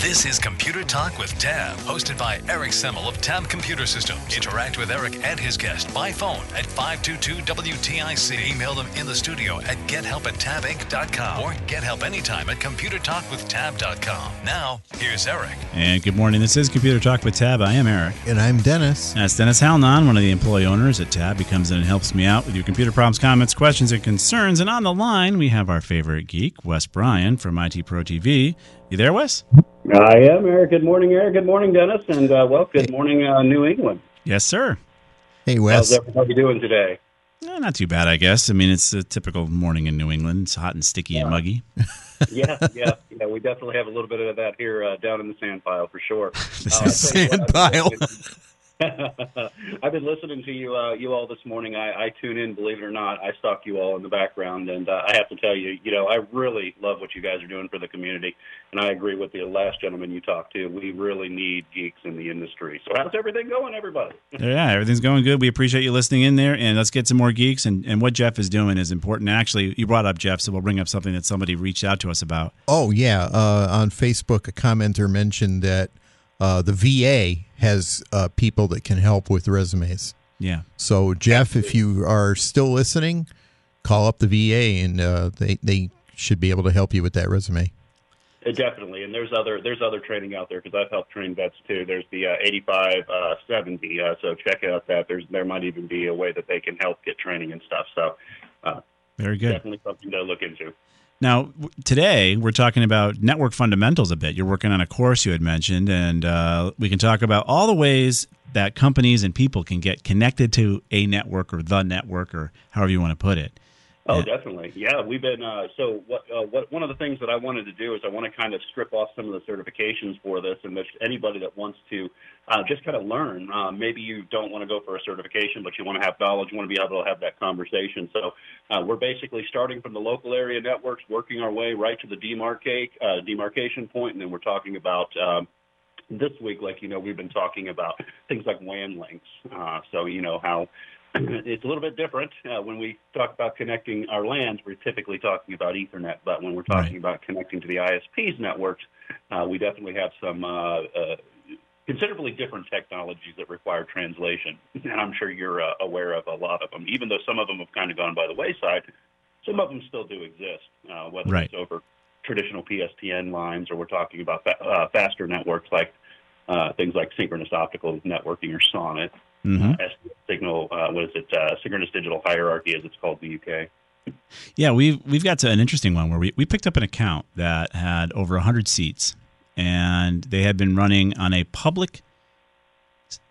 This is Computer Talk with Tab, hosted by Eric Semmel of Tab Computer Systems. Interact with Eric and his guest by phone at 522-WTIC. Email them in the studio at gethelp at tabinc.com or get help anytime at computertalkwithtab.com. Now, here's Eric. And good morning. This is Computer Talk with Tab. I am Eric. And I'm Dennis. That's Dennis Halnon, one of the employee owners at Tab. He comes in and helps me out with your computer problems, comments, questions, and concerns. And on the line, we have our favorite geek, Wes Bryan from IT Pro TV. You there, Wes? I am, Eric. Good morning, Eric. Good morning, Dennis. And, uh, well, good morning, uh, New England. Yes, sir. Hey, Wes. How's Wes. everybody doing today? Eh, not too bad, I guess. I mean, it's a typical morning in New England. It's hot and sticky and muggy. yeah, yeah, yeah. We definitely have a little bit of that here uh, down in the sand pile for sure. The Uh, I tell sand what, pile. Listening- I've been listening to you, uh, you all this morning. I, I tune in, believe it or not. I stalk you all in the background, and uh, I have to tell you, you know, I really love what you guys are doing for the community, and I agree with the last gentleman you talked to. We really need geeks in the industry. So, how's everything going, everybody? Yeah, everything's going good. We appreciate you listening in there, and let's get some more geeks. And, and what Jeff is doing is important. Actually, you brought up Jeff, so we'll bring up something that somebody reached out to us about. Oh, yeah. Uh, on Facebook, a commenter mentioned that uh, the VA has uh, people that can help with resumes. Yeah. So, Jeff, if you are still listening, call up the VA and uh, they, they should be able to help you with that resume. Uh, Definitely, and there's other there's other training out there because I've helped train vets too. There's the uh, 85 uh, 70, uh, so check out that. There's there might even be a way that they can help get training and stuff. So uh, Very good. definitely something to look into. Now, today we're talking about network fundamentals a bit. You're working on a course you had mentioned, and uh, we can talk about all the ways that companies and people can get connected to a network or the network or however you want to put it. Oh, Yeah. definitely. Yeah, we've been. Uh, so, what, uh, what? One of the things that I wanted to do is I want to kind of strip off some of the certifications for this, and that anybody that wants to uh, just kind of learn. Uh, maybe you don't want to go for a certification, but you want to have knowledge. You want to be able to have that conversation. So, uh, we're basically starting from the local area networks, working our way right to the demarcate uh, demarcation point, and then we're talking about. Um, this week, like you know, we've been talking about things like WAN links. Uh, so you know how it's a little bit different uh, when we talk about connecting our LANs, We're typically talking about Ethernet, but when we're talking Right. about connecting to the ISPs networks, uh, we definitely have some uh, uh, considerably different technologies that require translation. And I'm sure you're uh, aware of a lot of them, even though some of them have kind of gone by the wayside. Some of them still do exist, uh, whether Right. it's over traditional PSTN lines or we're talking about fa- uh, faster networks like uh, things like synchronous optical networking or SONET, hmm uh, signal, uh, what is it, uh, synchronous digital hierarchy as it's called in the UK. Yeah, we've we've got to an interesting one where we, we picked up an account that had over hundred seats, and they had been running on a public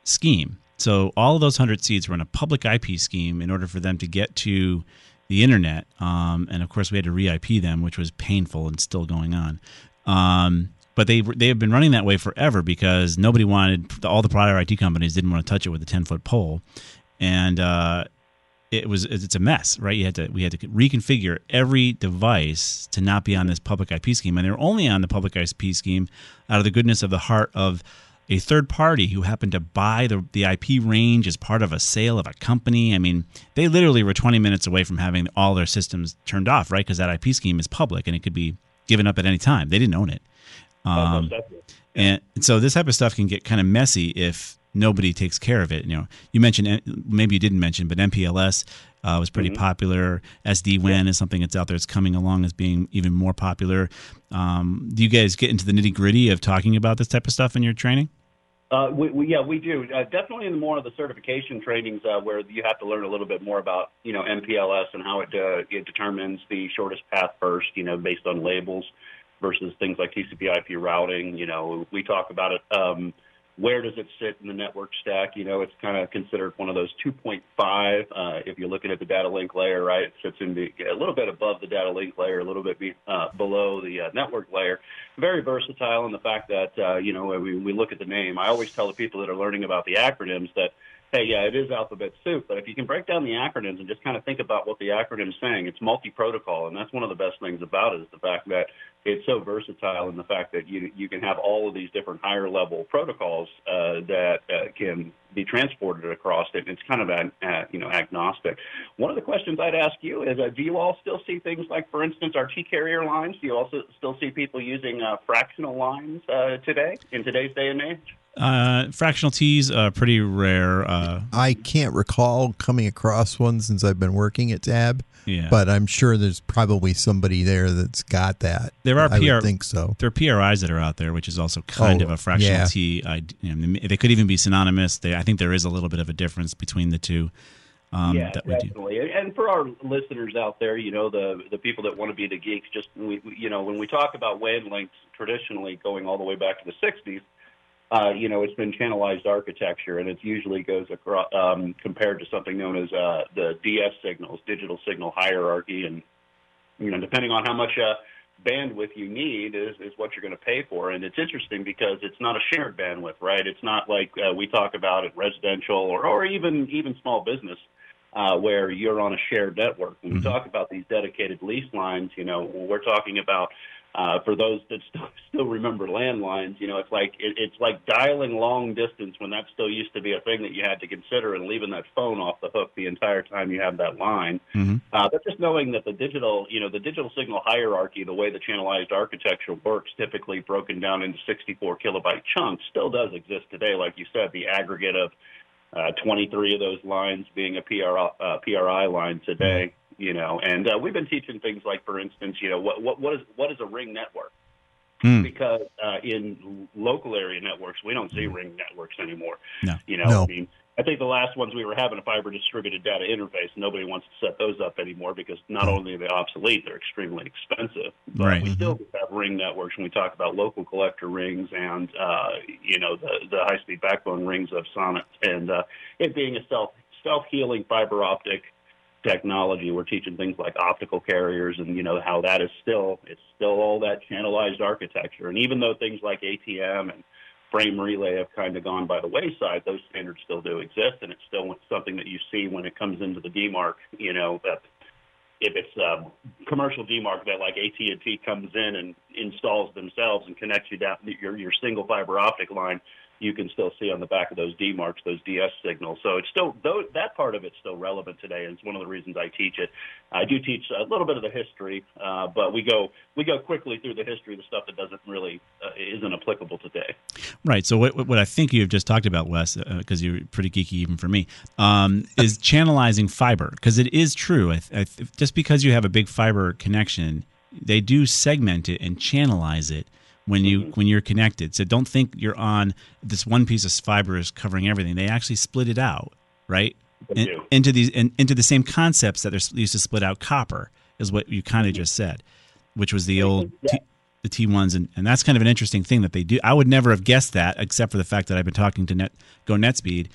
scheme. So all of those hundred seats were in a public IP scheme in order for them to get to the internet. Um, and of course, we had to re-IP them, which was painful and still going on. Um, but they they have been running that way forever because nobody wanted all the prior IT companies didn't want to touch it with a ten foot pole, and uh, it was it's a mess, right? You had to we had to reconfigure every device to not be on this public IP scheme, and they're only on the public IP scheme out of the goodness of the heart of a third party who happened to buy the the IP range as part of a sale of a company. I mean, they literally were 20 minutes away from having all their systems turned off, right? Because that IP scheme is public and it could be given up at any time. They didn't own it. Uh, Um, and so this type of stuff can get kind of messy if nobody takes care of it. You know, you mentioned maybe you didn't mention, but MPLS uh, was pretty mm-hmm. popular. SD WAN is something that's out there that's coming along as being even more popular. Um, do you guys get into the nitty gritty of talking about this type of stuff in your training? Uh, we, we, yeah, we do. Uh, definitely in more of the certification trainings uh, where you have to learn a little bit more about, you know, MPLS and how it, uh, it determines the shortest path first, you know, based on labels versus things like TCP IP routing. You know, we talk about it. Um, where does it sit in the network stack? You know, it's kind of considered one of those 2.5. Uh, if you're looking at the data link layer, right, it sits in the, a little bit above the data link layer, a little bit be, uh, below the uh, network layer. Very versatile in the fact that, uh, you know, we, we look at the name. I always tell the people that are learning about the acronyms that – hey, yeah, it is alphabet soup, but if you can break down the acronyms and just kind of think about what the acronym's saying, it's multi-protocol, and that's one of the best things about it is the fact that it's so versatile in the fact that you you can have all of these different higher level protocols uh, that uh, can be transported across it. It's kind of a, uh, you know agnostic. One of the questions I'd ask you is, uh, do you all still see things like, for instance, our T carrier lines? Do you also still see people using uh, fractional lines uh, today in today's day and age? Uh, fractional T's are pretty rare. Uh, I can't recall coming across one since I've been working at Tab. Yeah. But I'm sure there's probably somebody there that's got that. There are I PR, think so. There are PRIs that are out there, which is also kind oh, of a fractional yeah. T. I, you know, they could even be synonymous. They, I think there is a little bit of a difference between the two. Um, yeah, definitely. And for our listeners out there, you know, the the people that want to be the geeks, just we, you know, when we talk about wavelengths traditionally going all the way back to the '60s, uh, you know, it's been channelized architecture, and it usually goes across um, compared to something known as uh, the DS signals, digital signal hierarchy, and you know, depending on how much uh, bandwidth you need is, is what you're going to pay for. And it's interesting because it's not a shared bandwidth, right? It's not like uh, we talk about at residential or, or even even small business. Uh, where you're on a shared network. When we mm-hmm. talk about these dedicated lease lines, you know, we're talking about uh, for those that still, still remember landlines, you know, it's like it, it's like dialing long distance when that still used to be a thing that you had to consider, and leaving that phone off the hook the entire time you have that line. Mm-hmm. Uh, but just knowing that the digital, you know, the digital signal hierarchy, the way the channelized architecture works, typically broken down into 64 kilobyte chunks, still does exist today. Like you said, the aggregate of uh, 23 of those lines being a PR, uh, PRI line today you know. And uh, we've been teaching things like, for instance, you know, what what what is what is a ring network? Mm. Because uh, in local area networks, we don't see ring networks anymore. No. You know, no. I mean, I think the last ones we were having a fiber distributed data interface. Nobody wants to set those up anymore because not hmm. only are they obsolete, they're extremely expensive. But right. we still have ring networks when we talk about local collector rings and uh, you know the the high speed backbone rings of SONET and uh, it being a self self healing fiber optic technology. We're teaching things like optical carriers and, you know, how that is still, it's still all that channelized architecture. And even though things like ATM and frame relay have kind of gone by the wayside, those standards still do exist. And it's still something that you see when it comes into the DMARC, you know, that if it's a commercial DMARC that like AT&T comes in and installs themselves and connects you down your, your single fiber optic line, you can still see on the back of those DMARCs, those DS signals. So it's still though that part of it's still relevant today, and it's one of the reasons I teach it. I do teach a little bit of the history, uh, but we go we go quickly through the history, the stuff that doesn't really uh, isn't applicable today. Right. So what, what I think you've just talked about, Wes, because uh, you're pretty geeky even for me, um, is channelizing fiber because it is true. I, I, just because you have a big fiber connection, they do segment it and channelize it when you mm-hmm. when you're connected. So don't think you're on this one piece of fiber is covering everything. They actually split it out, right? In, into these in, into the same concepts that they're used to split out copper is what you kind of just said, which was the old T, the T ones, and, and that's kind of an interesting thing that they do. I would never have guessed that, except for the fact that I've been talking to Net Go NetSpeed.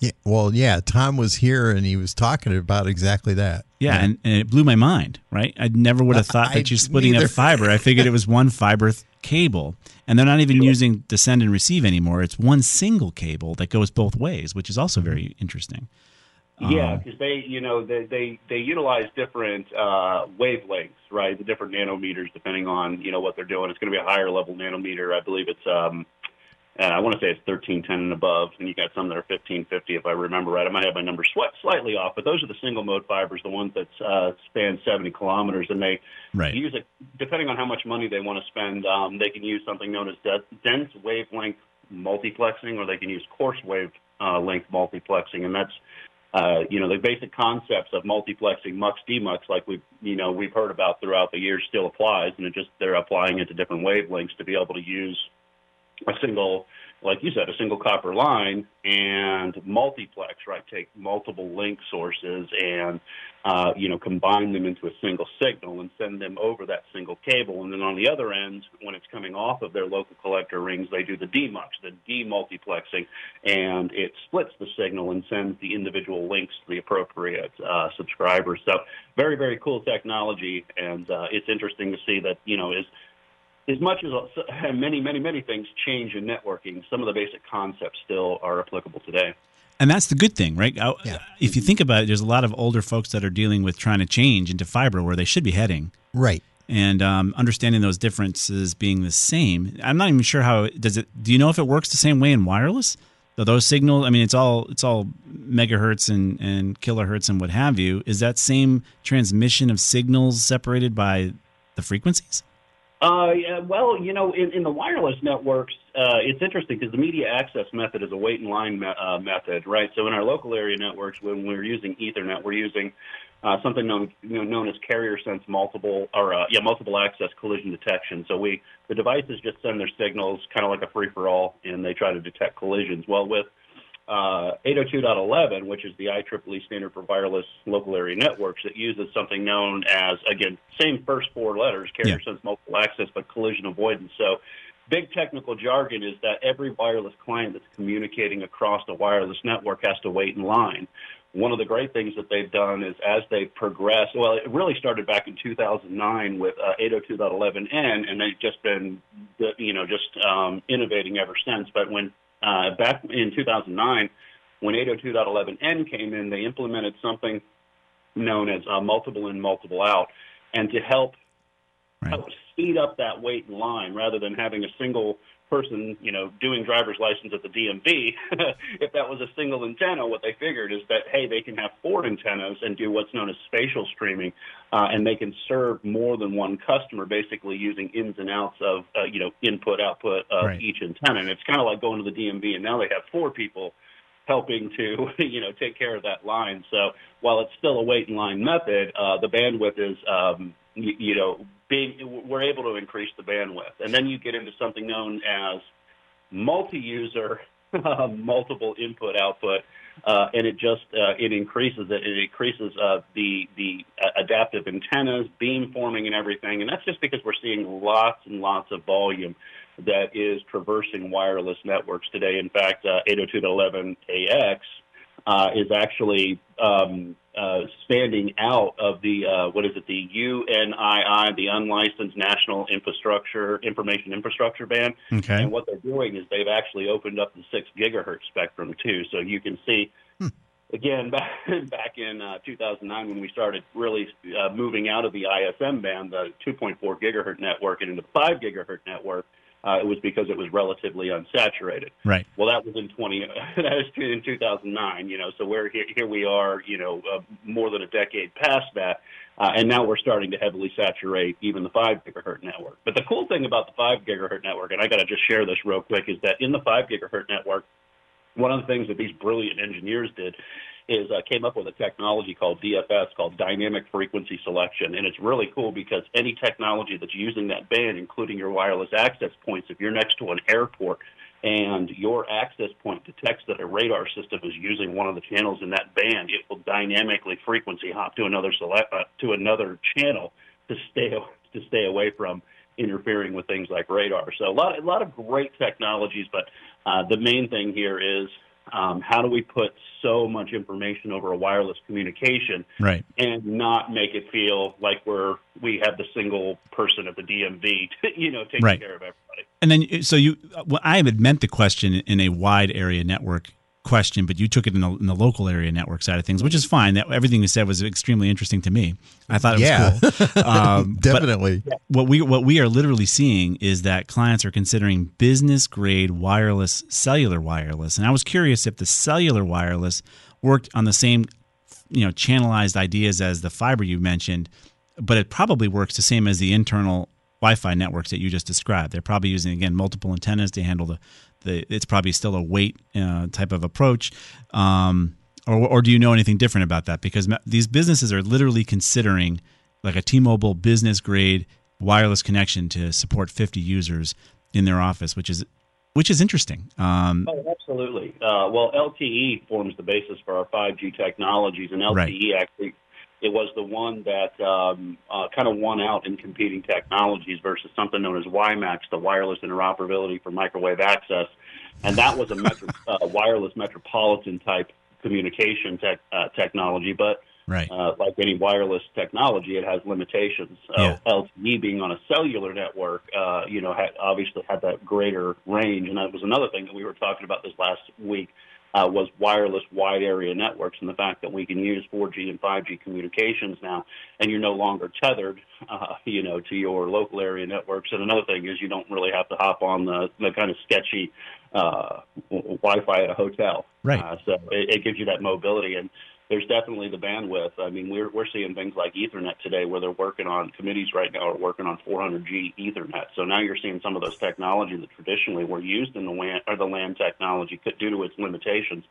Yeah, well, yeah, Tom was here and he was talking about exactly that. Yeah, yeah. And, and it blew my mind, right? I never would have thought that you're splitting neither. up fiber. I figured it was one fiber th- cable, and they're not even sure. using the send and receive anymore. It's one single cable that goes both ways, which is also very interesting. Yeah, because um, they, you know, they they, they utilize different uh, wavelengths, right? The different nanometers, depending on you know what they're doing. It's going to be a higher level nanometer. I believe it's um, uh, I want to say it's 1310 and above, and you got some that are 1550 if I remember right. I might have my numbers sw- slightly off, but those are the single mode fibers, the ones that uh, span 70 kilometers, and they right. use it depending on how much money they want to spend. Um, they can use something known as de- dense wavelength multiplexing, or they can use coarse wave uh, length multiplexing, and that's uh, you know the basic concepts of multiplexing mux demux, like we you know we've heard about throughout the years, still applies, and it just they're applying it to different wavelengths to be able to use a single like you said, a single copper line and multiplex, right? Take multiple link sources and, uh, you know, combine them into a single signal and send them over that single cable. And then on the other end, when it's coming off of their local collector rings, they do the demux, the demultiplexing, and it splits the signal and sends the individual links to the appropriate uh, subscribers. So very, very cool technology. And uh, it's interesting to see that, you know, is as much as uh, many, many, many things change in networking, some of the basic concepts still are applicable today. And that's the good thing, right? Yeah. If you think about it, there's a lot of older folks that are dealing with trying to change into fiber where they should be heading. Right. And um, understanding those differences being the same. I'm not even sure how does it. Do you know if it works the same way in wireless? So those signals, I mean, it's all it's all megahertz and and kilohertz and what have you. Is that same transmission of signals separated by the frequencies? Uh, yeah, well, you know, in, in the wireless networks, uh, it's interesting because the media access method is a wait in line me- uh, method, right? So in our local area networks, when we're using Ethernet, we're using uh, something known you know, known as carrier sense multiple or uh, yeah multiple access collision detection. So we the devices just send their signals kind of like a free for all, and they try to detect collisions. Well, with uh, 802.11, which is the IEEE standard for wireless local area networks, that uses something known as, again, same first four letters, carrier yeah. sense multiple access, but collision avoidance. So, big technical jargon is that every wireless client that's communicating across the wireless network has to wait in line. One of the great things that they've done is as they progress, well, it really started back in 2009 with uh, 802.11n, and they've just been, you know, just um, innovating ever since. But when uh, back in 2009, when 802.11n came in, they implemented something known as uh, multiple in, multiple out, and to help right. help speed up that wait in line rather than having a single person, you know, doing driver's license at the DMV, if that was a single antenna, what they figured is that hey, they can have four antennas and do what's known as spatial streaming, uh, and they can serve more than one customer, basically using ins and outs of uh, you know input output of right. each antenna. And it's kind of like going to the DMV, and now they have four people helping to you know take care of that line. So while it's still a wait in line method, uh, the bandwidth is um, you, you know being we're able to increase the bandwidth, and then you get into something known as multi-user, multiple input output, uh, and it just uh, it increases it. It increases uh, the the adaptive antennas, beam forming, and everything. And that's just because we're seeing lots and lots of volume that is traversing wireless networks today. In fact, uh, 802.11ax uh, is actually um, uh, standing out of the uh, what is it the UNII the unlicensed national infrastructure information infrastructure band okay. and what they're doing is they've actually opened up the six gigahertz spectrum too so you can see hmm. again back, back in uh, 2009 when we started really uh, moving out of the ISM band the 2.4 gigahertz network and into the 5 gigahertz network uh, it was because it was relatively unsaturated. Right. Well, that was in 20. that was in 2009. You know, so we're here. Here we are. You know, uh, more than a decade past that, uh, and now we're starting to heavily saturate even the five gigahertz network. But the cool thing about the five gigahertz network, and I got to just share this real quick, is that in the five gigahertz network, one of the things that these brilliant engineers did is uh, came up with a technology called DFS, called dynamic frequency selection, and it's really cool because any technology that's using that band, including your wireless access points, if you're next to an airport and your access point detects that a radar system is using one of the channels in that band, it will dynamically frequency hop to another select uh, to another channel to stay to stay away from interfering with things like radar. So a lot a lot of great technologies, but uh, the main thing here is um, how do we put so much information over a wireless communication right. and not make it feel like we're we have the single person at the DMV, you know, taking right. care of everybody. And then, so you, well, I had meant the question in a wide area network question, but you took it in the, in the, local area network side of things, which is fine. That everything you said was extremely interesting to me. I thought it yeah. was cool. Um, Definitely. What we what we are literally seeing is that clients are considering business grade wireless cellular wireless, and I was curious if the cellular wireless worked on the same you know channelized ideas as the fiber you mentioned, but it probably works the same as the internal Wi-Fi networks that you just described. They're probably using again multiple antennas to handle the the. It's probably still a wait uh, type of approach. Um, or, or do you know anything different about that? Because these businesses are literally considering like a T-Mobile business grade wireless connection to support 50 users in their office, which is which is interesting. Um, Oh, absolutely. Uh, well, LTE forms the basis for our 5G technologies, and LTE Right. actually it was the one that um, uh, kind of won out in competing technologies versus something known as WiMAX, the wireless interoperability for microwave access, and that was a metro, uh, wireless metropolitan type communication tech, uh, technology, but. Right. Uh, like any wireless technology, it has limitations. Yeah. Uh, LTE being on a cellular network, uh, you know, had obviously had that greater range, and that was another thing that we were talking about this last week. Uh, was wireless wide area networks and the fact that we can use 4G and 5G communications now, and you're no longer tethered, uh, you know, to your local area networks. And another thing is you don't really have to hop on the, the kind of sketchy uh, Wi-Fi at a hotel. Right. Uh, so it, it gives you that mobility, and there's definitely the bandwidth. I mean, we're we're seeing things like Ethernet today, where they're working on committees right now are working on 400G Ethernet. So now you're seeing some of those technologies that traditionally were used in the WAN or the LAN technology, due to its limitations,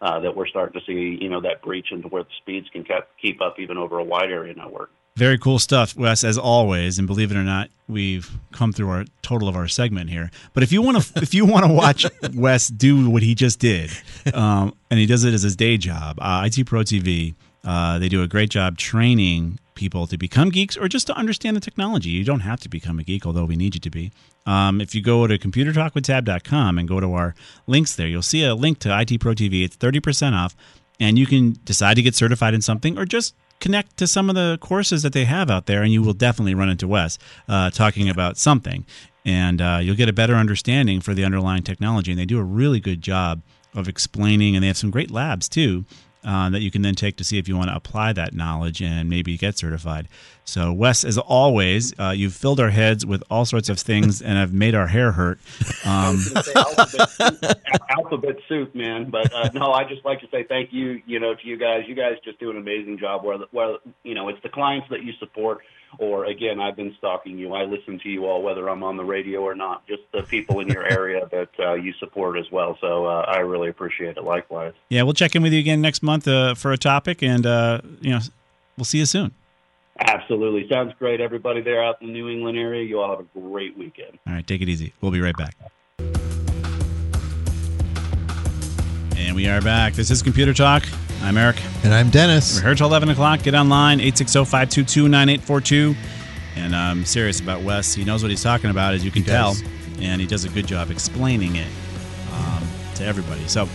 uh, that we're starting to see, you know, that breach into where the speeds can keep up even over a wide area network. Very cool stuff, Wes, as always. And believe it or not, we've come through our total of our segment here. But if you want to, if you want to watch Wes do what he just did, um, and he does it as his day job, uh, IT Pro TV, uh, they do a great job training people to become geeks or just to understand the technology. You don't have to become a geek, although we need you to be. Um, if you go to computertalkwithtab.com and go to our links there, you'll see a link to IT Pro TV. It's 30% off, and you can decide to get certified in something or just connect to some of the courses that they have out there, and you will definitely run into Wes uh, talking about something. And uh, you'll get a better understanding for the underlying technology. And they do a really good job of explaining, and they have some great labs too uh, that you can then take to see if you want to apply that knowledge and maybe get certified. So, Wes, as always, uh, you've filled our heads with all sorts of things and have made our hair hurt. Um, alphabet, soup, alphabet soup, man. But uh, no, I just like to say thank you, you know, to you guys. You guys just do an amazing job. Where, where you know, it's the clients that you support, or again, I've been stalking you. I listen to you all, whether I'm on the radio or not. Just the people in your area that uh, you support as well. So uh, I really appreciate it. Likewise. yeah, we'll check in with you again next month uh, for a topic, and uh, you know, we'll see you soon. Absolutely, sounds great. Everybody there out in the New England area, you all have a great weekend. All right, take it easy. We'll be right back. And we are back. This is Computer Talk. I'm Eric. And I'm Dennis. We're here till 11 o'clock. Get online, 860-522-9842. And I'm serious about Wes. He knows what he's talking about, as you can He tell. does. And he does a good job explaining it um, to everybody. So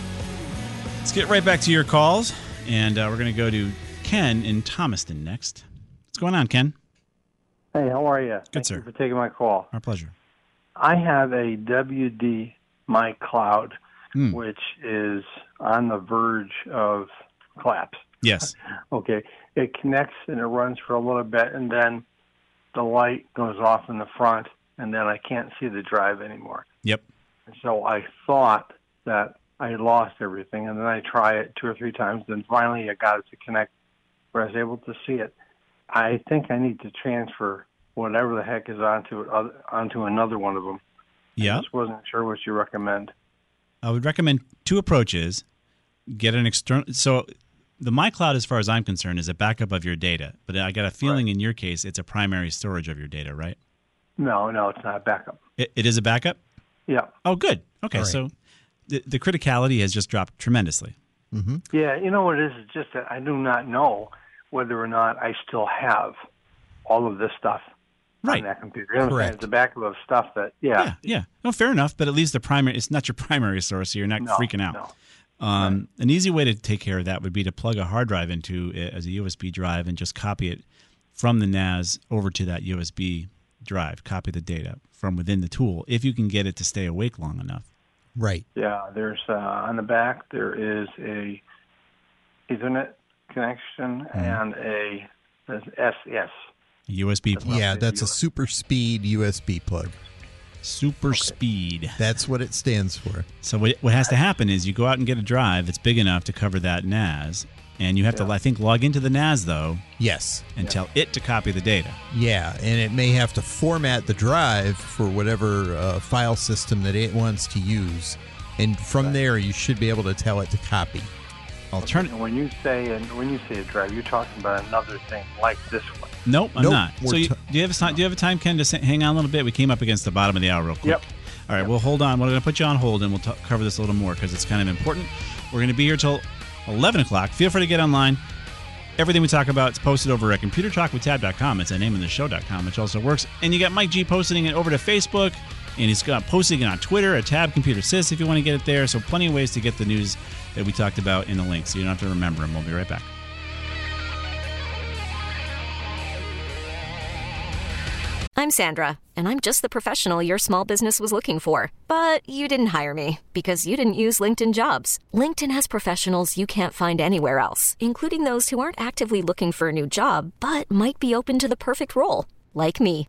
let's get right back to your calls. And uh, we're going to go to Ken in Thomaston next. What's going on, Ken? Hey, how are you? Thank sir. you for taking my call. Our pleasure. I have a WD My Cloud, Hmm. which is on the verge of collapse. Yes. Okay, it connects and it runs for a little bit, and then the light goes off in the front, and then I can't see the drive anymore. Yep. And so I thought that I lost everything, and then I try it two or three times, then finally I got it to connect where I was able to see it. I think I need to transfer whatever the heck is onto it onto another one of them. Yeah. I just wasn't sure what you recommend. I would recommend two approaches. Get an external. So, the MyCloud, as far as I'm concerned, is a backup of your data. But I got a feeling in your case, it's a primary storage of your data, right? No, no, it's not a backup. It, it is a backup. Yeah. Oh, good. Okay, All right. so the, the criticality has just dropped tremendously. Mm-hmm. Yeah, you know what it is? It's just that I do not know whether or not I still have all of this stuff Right. on that computer. You know what I'm saying? Correct. It's a backup of stuff that, yeah. Yeah, yeah. No, fair enough. But at least the primary, it's not your primary source, so you're not No, freaking out. Um, An easy way to take care of that would be to plug a hard drive into it as a USB drive and just copy it from the NAS over to that USB drive. Copy the data from within the tool if you can get it to stay awake long enough. Right. Yeah, there's uh, on the back there is a Ethernet connection Mm-hmm. and a SS. USB plug. Yeah, that's a super speed USB plug. Super speed. That's what it stands for. So what, what has to happen is you go out and get a drive that's big enough to cover that NAS, And you have to, I think, log into the NAS though. Yes. And tell it to copy the data. Yeah, and it may have to format the drive for whatever uh, file system that it wants to use, and from there you should be able to tell it to copy. Alternative. When you say and when you say a drive, you're talking about another thing like this one. Nope, I'm Nope, not. So you, t- do you have a time? Do you have a time, Ken, to say, hang on a little bit? We came up against the bottom of the hour real quick. Yep. All right. Well, hold on. We're going to put you on hold, and we'll t- cover this a little more because it's kind of important. We're going to be here till 11 o'clock. Feel free to get online. Everything we talk about is posted over at computertalkwithtab.com. It's the name of the show.com, which also works. And you got Mike G posting it over to Facebook, and he's got posting it on Twitter at Tab Computer Sys if you want to get it there. So plenty of ways to get the news that we talked about in the link, so you don't have to remember them. We'll be right back. I'm Sandra, and I'm just the professional your small business was looking for. But you didn't hire me because you didn't use LinkedIn jobs. LinkedIn has professionals you can't find anywhere else, including those who aren't actively looking for a new job but might be open to the perfect role, like me.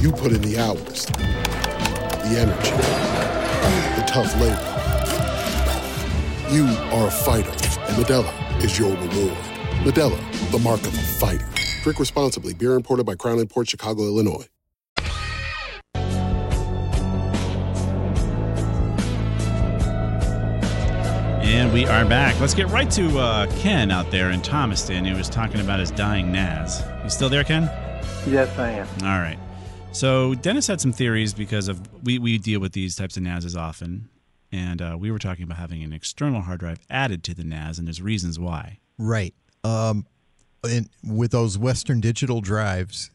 You put in the hours, the energy, the tough labor. You are a fighter, and Modelo is your reward. Modelo, the mark of a fighter. Drink responsibly. Beer imported by Crown Port Chicago, Illinois. And we are back. Let's get right to uh, Ken out there in Thomaston who was talking about his dying NAS. You still there, Ken? Yes, I am. All right. So Dennis had some theories because of we, we deal with these types of NASs often, and uh, we were talking about having an external hard drive added to the NAS, and there's reasons why. Right. Um, and with those Western Digital drives,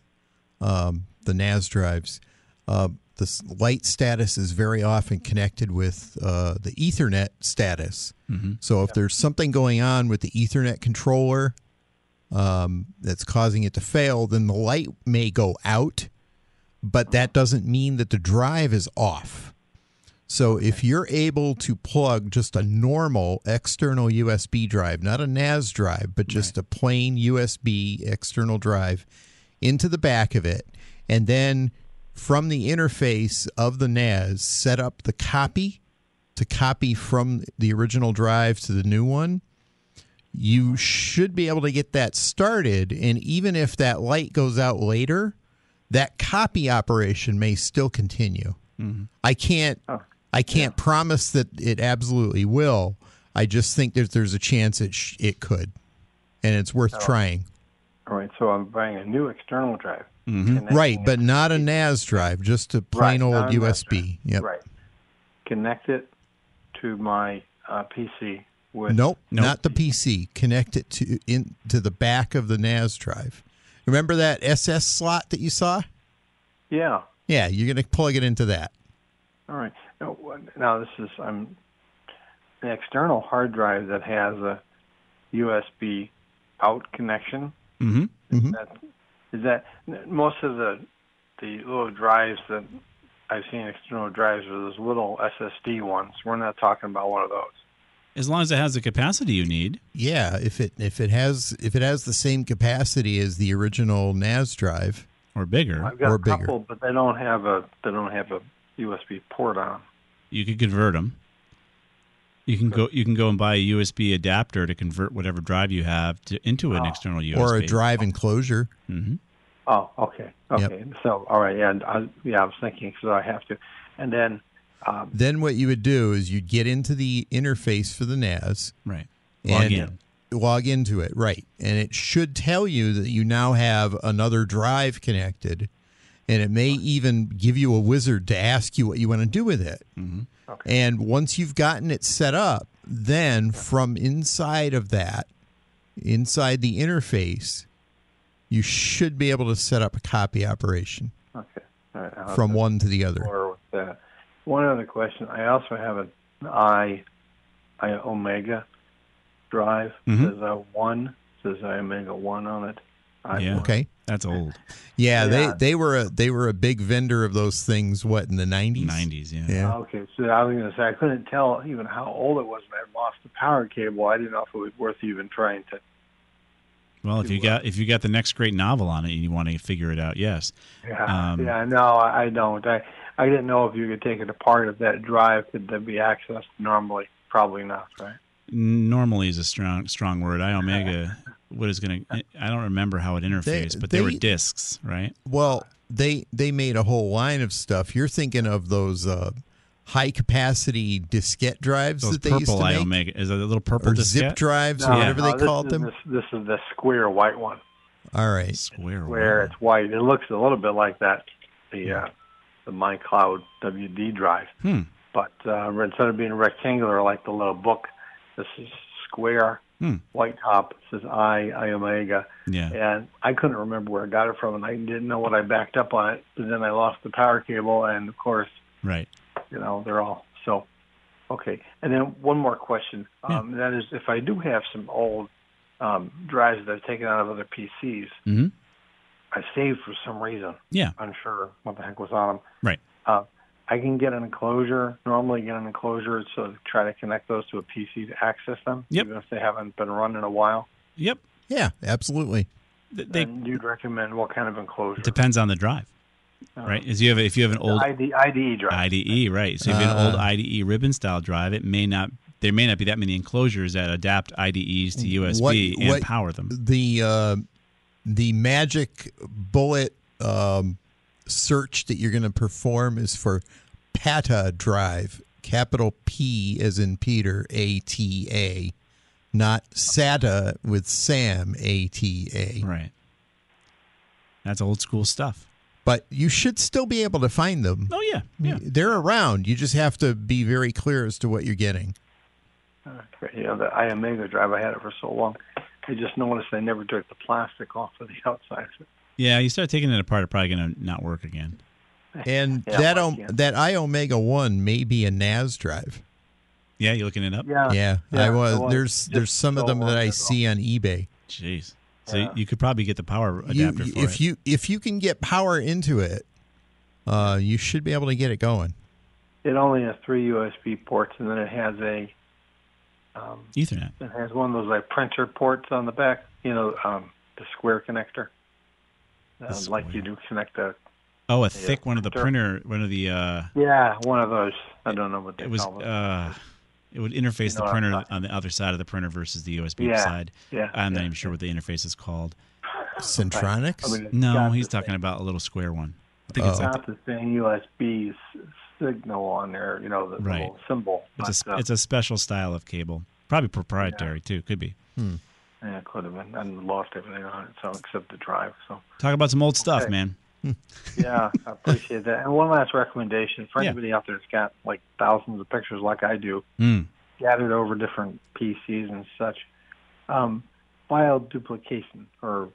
um, the NAS drives, uh, the light status is very often connected with uh, the Ethernet status. Mhm. So if there's something going on with the Ethernet controller um, that's causing it to fail, then the light may go out, but that doesn't mean that the drive is off. So if you're able to plug just a normal external USB drive, not a NAS drive, but just a plain USB external drive into the back of it, and then from the interface of the NAS, set up the copy to copy from the original drive to the new one, you should be able to get that started. And even if that light goes out later, that copy operation may still continue. I can't I can't promise that it absolutely will. I just think that there's a chance it sh- it could, and it's worth Oh. trying. All right, so I'm buying a new external drive. Mm-hmm. Right, but not a NAS drive, just a plain Right, old a USB. Yep. Right. Connect it to my uh, PC with. Nope, not the PC. Connect it to in to the back of the NAS drive. Remember that SS slot that you saw? Yeah. Yeah, you're going to plug it into that. All right. Now, now this is I'm an external hard drive that has a USB out connection. Mm-hmm. That is that most of the the little drives that I've seen external drives are those little SSD ones. We're not talking about one of those. As long as it has the capacity you need. Yeah, if it if it has if it has the same capacity as the original NAS drive or bigger I've got or a bigger. couple, but they don't have a they don't have a USB port on. You could convert them. You can go. You can go and buy a USB adapter to convert whatever drive you have to into an external USB or a drive enclosure. Mm-hmm. Oh, okay, okay. So, all right, and I, yeah, I was thinking so I have to, and then Then what you would do is you'd get into the interface for the NAS, right? Log in. log into it, right? And it should tell you that you now have another drive connected, and it may even give you a wizard to ask you what you want to do with it. Mm-hmm. And once you've gotten it set up, then from inside of that, inside the interface, you should be able to set up a copy operation Okay. All right. From one to the other. explore with that. One other question. I also have an I, Iomega drive. Mhm. Says a one. Says Iomega one on it. I Yeah. Okay. That's old. Yeah, Yeah. they they were a they were a big vendor of those things. What in the nineties? Nineties, yeah. Yeah. Okay, so I was going to say I couldn't tell even how old it was when I lost the power cable. I didn't know if it was worth even trying to. Well, if you got if you got the next great novel on it and you want to figure it out, yes. Yeah, Um, yeah, no, I I don't. I I didn't know if you could take it apart. If that drive could that be accessed normally? Probably not, right? Normally is a strong strong word. Iomega. What is going to? I don't remember how it interfaced, but they, were discs, right? Well, they they made a whole line of stuff. You're thinking of those uh, high capacity diskette drives Those that they used purple to I make, Omega is it a little purple or diskette? zip drives, No, or whatever no, they called them. This, this is the square white one. All right, square where it's white. It looks a little bit like that, the uh, the MyCloud WD drive, Hmm. but uh, instead of being rectangular like the little book, this is square, Hmm. white top. It says I Iomega, Yeah. and I couldn't remember where I got it from, and I didn't know what I backed up on it. But then I lost the power cable, and of course, Right. you know, they're all so. Okay, and then one more question. Um, That is, if I do have some old um, drives that I've taken out of other PCs, Mm-hmm. I saved for some reason. Yeah. Unsure what the heck was on them. Right. Uh, I can get an enclosure, normally get an enclosure to try to connect those to a PC to access them, Yep. even if they haven't been run in a while. Yep. Yeah, absolutely. They, and you'd recommend what kind of enclosure? Depends on the drive, right? Is you have if you have an old ID, IDE drive. IDE, right? So if you have an old Uh. IDE ribbon style drive, it may not. There may not be that many enclosures that adapt IDEs to USB What- and what- power them. The uh, the magic bullet um, search that you're going to perform is for PATA drive, capital P as in Peter, A T A, not SATA with Sam, A T A. Right. That's old school stuff. But you should still be able to find them. Oh yeah, yeah. They're around. You just have to be very clear as to what you're getting. You know, the Iomega drive, I had it for so long. I just noticed I never took the plastic off of the outside. Yeah, you start taking it apart, it's probably going to not work again. And Yeah, that why o- can't- that Iomega one may be a NAS drive. Yeah, you looking it up? Yeah, yeah, yeah, I was. it was There's just there's some of them that I see on eBay. Jeez. So Yeah. you could probably get the power You, adapter for if it. you if you can get power into it, uh, you should be able to get it going. It only has three USB ports, and then it has a um, Ethernet. it has one of those like printer ports on the back. You know, um, the square connector, uh, The like you do connect a. Oh, a a thick one of the printer, one of the. uh Yeah, one of those. I don't know what they It was. call it. uh It would interface You the know what I'm printer on the other side of the printer versus the USB Yeah, side. yeah, I'm not even sure what the interface is called. Centronics. I mean, No, he's the talking about a little square one. I think Oh. it's It's like not the same USB s- signal on there. You know, the Right. little symbol. it's a uh, it's a special style of cable, probably proprietary too. Could be. yeah, it could have been. I lost everything on it, so except the drive. So. Talk about some old stuff, Okay. man. yeah, I appreciate that. And one last recommendation for Yeah. anybody out there that's got like thousands of pictures like I do, Mm. scattered over different PCs and such. Um, file duplication or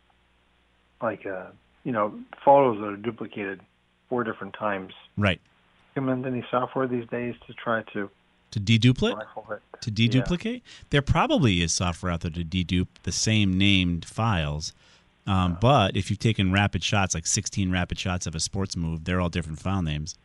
like uh, you know photos that are duplicated four different times. Right. Recommend any software these days to try to To deduplicate. To deduplicate, there probably is software out there to dedupe the same named files. Um, but if you've taken rapid shots, like 16 rapid shots of a sports move, they're all different file names.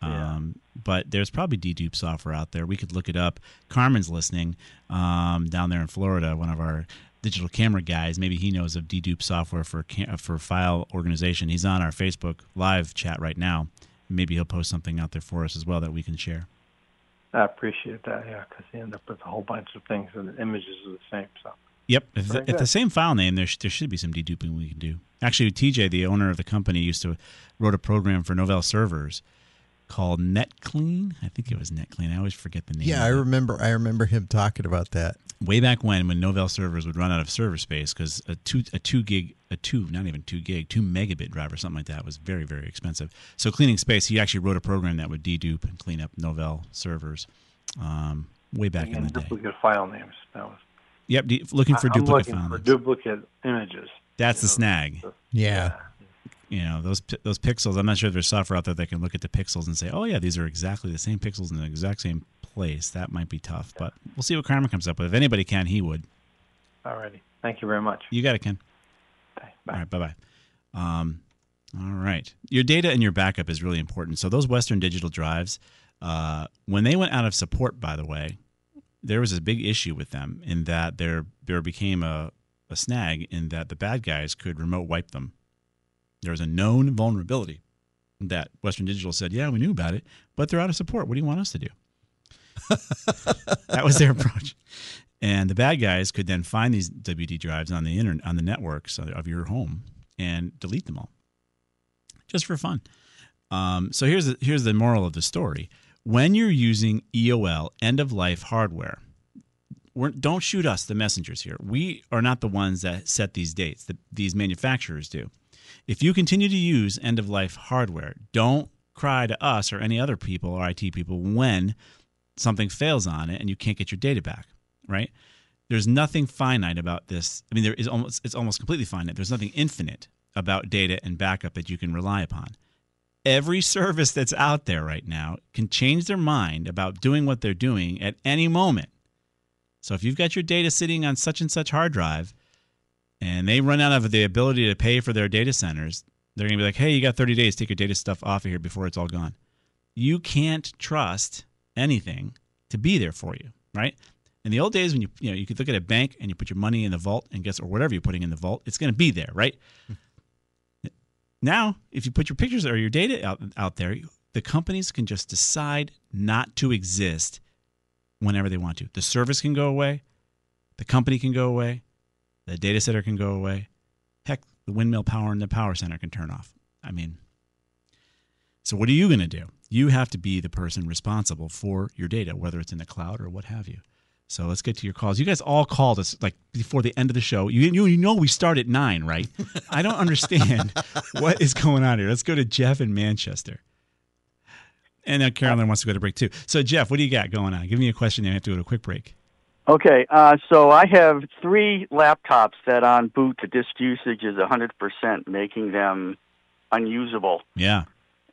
Um, But there's probably dedupe software out there. We could look it up. Carmen's listening um, down there in Florida, one of our digital camera guys. Maybe he knows of dedupe software for ca- for file organization. He's on our Facebook live chat right now. Maybe he'll post something out there for us as well that we can share. I appreciate that, yeah, because you end up with a whole bunch of things and the images are the same. So Yep. If, the, if the same file name, there, sh- there should be some deduping we can do. Actually, TJ, the owner of the company, used to wrote a program for Novell servers called NetClean. I think it was NetClean. I always forget the name. Yeah, I remember. I remember him talking about that. way back when when Novell servers would run out of server space because a two a two gig a two not even two gig two megabit drive or something like that was very very expensive. So cleaning space, he actually wrote a program that would dedupe and clean up Novell servers. Um, way back in and the day. duplicate file names. That was Yep, looking for I- duplicate I'm looking for names. duplicate images. That's the snag. Yeah. You know those those pixels. I'm not sure if there's software out there that can look at the pixels and say, "Oh yeah, these are exactly the same pixels in the exact same place." That might be tough, but we'll see what Kramer comes up with. If anybody can, he would. Alrighty. Thank you very much. You got it, Ken. Bye. All right, bye bye. Um, all right. Your data and your backup is really important. So, those Western Digital drives, uh, when they went out of support, by the way, there was a big issue with them in that there, there became a, a snag in that the bad guys could remote wipe them. There was a known vulnerability that Western Digital said, Yeah, we knew about it, but they're out of support. What do you want us to do? that was their approach. And the bad guys could then find these WD drives on the internet, on the networks of your home, and delete them all, just for fun. Um, so here's the, here's the moral of the story: when you're using EOL end of life hardware, we're, don't shoot us, the messengers here. We are not the ones that set these dates. The, these manufacturers do. If you continue to use end of life hardware, don't cry to us or any other people or IT people when something fails on it and you can't get your data back, right? There's nothing finite about this. I mean, there is almost it's almost completely finite. There's nothing infinite about data and backup that you can rely upon. Every service that's out there right now can change their mind about doing what they're doing at any moment. So if you've got your data sitting on such and such hard drive and they run out of the ability to pay for their data centers, they're going to be like, "Hey, you got 30 days. Take your data stuff off of here before it's all gone." You can't trust anything to be there for you, right? In the old days, when you you know you could look at a bank and you put your money in the vault and guess or whatever you're putting in the vault, it's going to be there, right? Hmm. now, if you put your pictures or your data out out there, the companies can just decide not to exist whenever they want to. The service can go away, the company can go away, the data center can go away. Heck, the windmill power in the power center can turn off. I mean, so what are you going to do? You have to be the person responsible for your data, whether it's in the cloud or what have you. So let's get to your calls. You guys all called us like before the end of the show. You you, you know we start at nine, right? I don't understand what is going on here. Let's go to Jeff in Manchester. And now Carolyn wants to go to break too. So Jeff, what do you got going on? Give me a question. Then I have to go to a quick break. Okay, uh, so I have three laptops that on boot the disk usage is 100%, making them unusable. Yeah.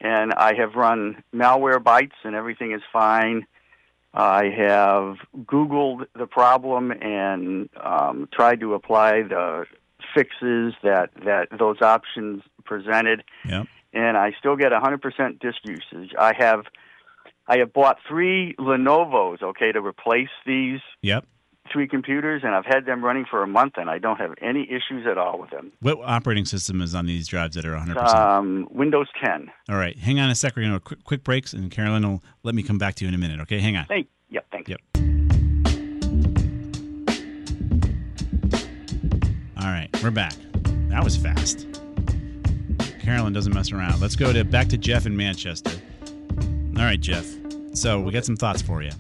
And I have run Malwarebytes and everything is fine. I have Googled the problem and um, tried to apply the fixes that, that those options presented, Yep. and I still get 100% disk usage. I have I have bought three Lenovo's, okay, to replace these Yep. three computers, and I've had them running for a month, and I don't have any issues at all with them. What operating system is on these drives that are 100%? Um, Windows 10. All right. Hang on a second. We're going to quick, quick breaks, and Carolyn will let me come back to you in a minute. Okay. Hang on. Hey, yep, thanks. Yep. All right. We're back. That was fast. Carolyn doesn't mess around. Let's go to back to Jeff in Manchester. All right, Jeff. So we got some thoughts for you.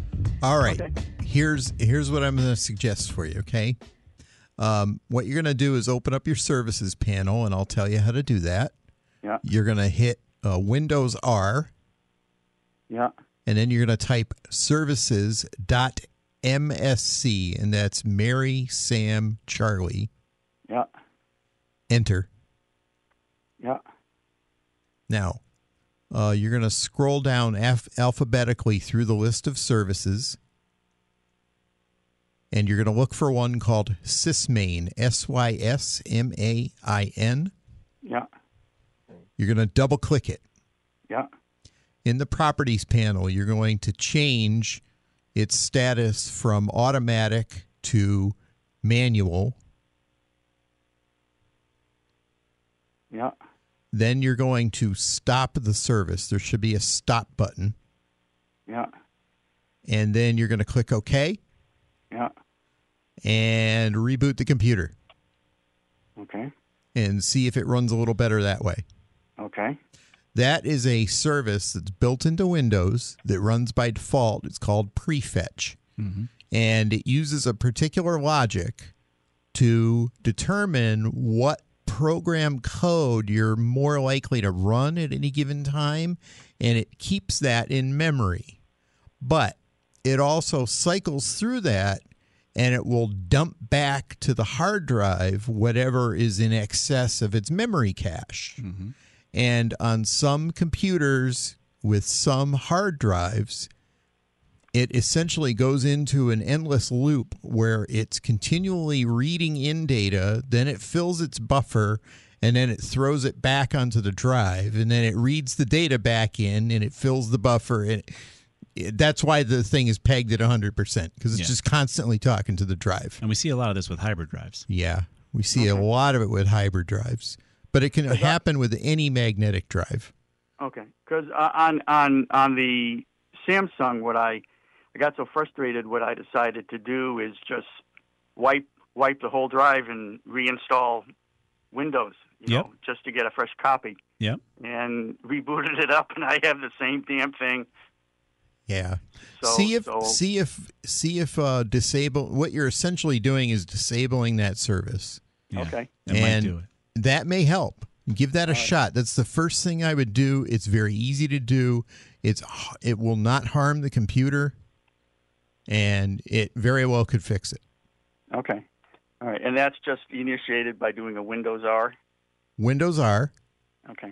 All right. Here's here's what I'm going to suggest for you. Okay. Um, what you're going to do is open up your services panel, and I'll tell you how to do that. Yeah. You're going to hit uh, Windows R, Yeah. and then you're going to type services.msc, and that's Mary Sam Charlie. Yeah. Enter. Yeah. Now, uh, you're going to scroll down alph- alphabetically through the list of services, and you're going to look for one called Sysmain, S Y S M A I N. Yeah. You're going to double click it. Yeah. In the properties panel, you're going to change its status from automatic to manual. Yeah. Then you're going to stop the service. There should be a stop button. Yeah. And then you're going to click OK Yeah. and reboot the computer Okay. and see if it runs a little better that way. Okay. That is a service that's built into Windows that runs by default. It's called Prefetch. Mm-hmm. And it uses a particular logic to determine what program code you're more likely to run at any given time. And it keeps that in memory. But it also cycles through that and it will dump back to the hard drive whatever is in excess of its memory cache. Mm-hmm. And on some computers with some hard drives, it essentially goes into an endless loop where it's continually reading in data, then it fills its buffer, and then it throws it back onto the drive, and then it reads the data back in, and it fills the buffer. And it, that's why the thing is pegged at 100% because it's Yeah. just constantly talking to the drive. And we see a lot of this with hybrid drives. Yeah, we see a lot of it with hybrid drives, but it can happen with any magnetic drive. Okay, because uh, on on on the Samsung, what I I got so frustrated, what I decided to do is just wipe wipe the whole drive and reinstall Windows, you Yep. know, just to get a fresh copy, Yep. and rebooted it up, and I have the same damn thing. Yeah. So- see if so- see if see if uh, disable what you're essentially doing is disabling that service. Okay. That might and do it. that may help. Give that a shot. That's the first thing I would do. It's very easy to do. It's it will not harm the computer, and it very well could fix it. Okay, all right, and that's just initiated by doing a Windows R. Windows R, Okay,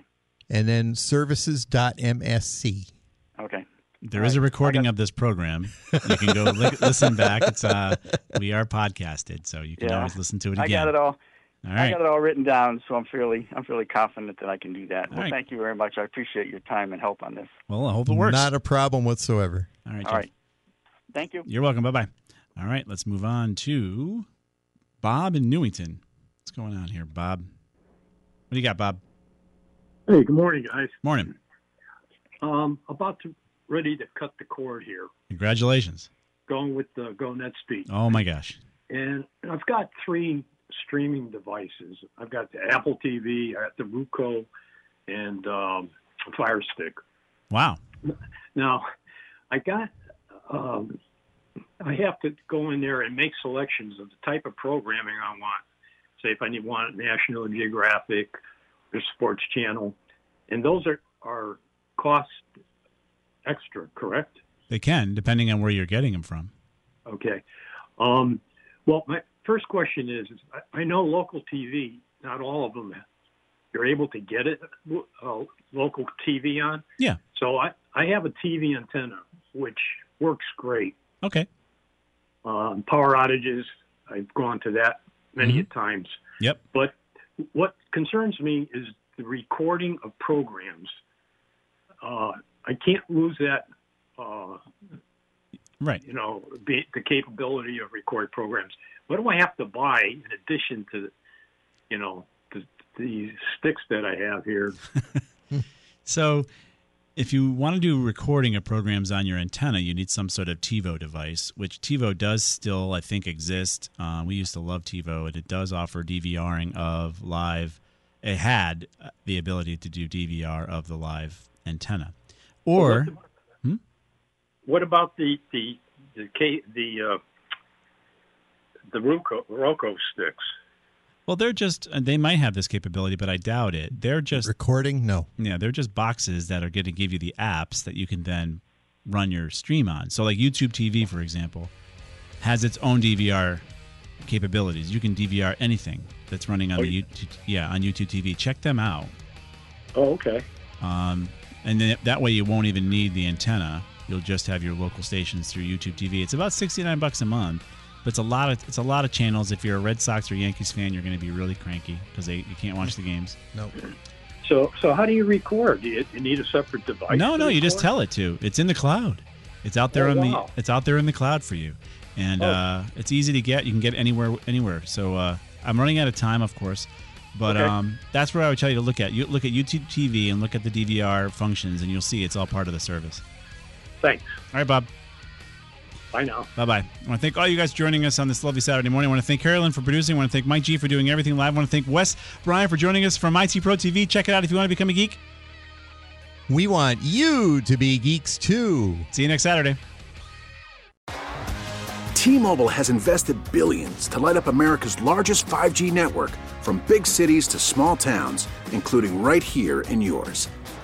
and then services.msc. okay. There is a recording of this program. You can go li- listen back. It's uh, we are podcasted, so you can Yeah. always listen to it I again. got it all. All I got it all written down, so I'm fairly I'm fairly confident that I can do that. Well, right. thank you very much. I appreciate your time and help on this. Well, I hope it works. Not a problem whatsoever. All right. All Jeff. right. Thank you. You're welcome. Bye bye. All right, let's move on to Bob in Newington. What's going on here, Bob? What do you got, Bob? Hey, good morning, guys. Morning. Um, about to ready to cut the cord here. Congratulations. Going with the Go Net Speed, Oh my gosh. and I've got three streaming devices. I've got the Apple TV, I got the Roku, and um, Fire Stick. Wow. Now, I got. Um, I have to go in there and make selections of the type of programming I want. Say if I need want National Geographic or Sports Channel, and those are are cost extra, correct? They can, depending on where you're getting them from. Okay. Um, well, my first question is, is I, I know local TV, not all of them, you're able to get it uh, local TV on. Yeah. So I, I have a TV antenna, which works great. Okay. Um, power outages, I've gone to that many a times. Yep. But what concerns me is the recording of programs. Uh, I can't lose that, uh, Right. you know, be, the capability of record programs. What do I have to buy in addition to, you know, the, the sticks that I have here? So, if you want to do recording of programs on your antenna, you need some sort of TiVo device, which TiVo does still, I think, exist. Uh, we used to love TiVo, and it does offer DVRing of live. It had uh, the ability to do DVR of the live antenna, or What about the the the the uh, the Roku, Roku sticks? Well, they're just uh, they might have this capability, but I doubt it. They're just recording. No, yeah, they're just boxes that are going to give you the apps that you can then run your stream on. So, like YouTube TV, for example, has its own DVR capabilities. You can DVR anything that's running on Oh, the YouTube, yeah on YouTube TV. Check them out, Oh, okay. um, and then that way you won't even need the antenna. You'll just have your local stations through YouTube TV. It's about sixty nine bucks a month, but it's a lot of it's a lot of channels. If you're a Red Sox or Yankees fan, you're going to be really cranky because they you can't watch the games. No. So so how do you record? Do you, you need a separate device? No, to no, you just tell it to. It's in the cloud. It's out there Oh, on wow. the. It's out there in the cloud for you, and Oh. uh, it's easy to get. You can get anywhere, anywhere. So uh, I'm running out of time, of course, but Okay. um, that's where I would tell you to look at. You look at YouTube TV and look at the DVR functions, and you'll see it's all part of the service. Thanks. All right, Bob. Bye now. Bye bye. I want to thank all you guys joining us on this lovely Saturday morning. I want to thank Carolyn for producing. I want to thank Mike G for doing everything live. I want to thank Wes Bryan for joining us from IT Pro TV. Check it out if you want to become a geek. We want you to be geeks too. See you next Saturday. T-Mobile has invested billions to light up America's largest 5G network from big cities to small towns, including right here in yours.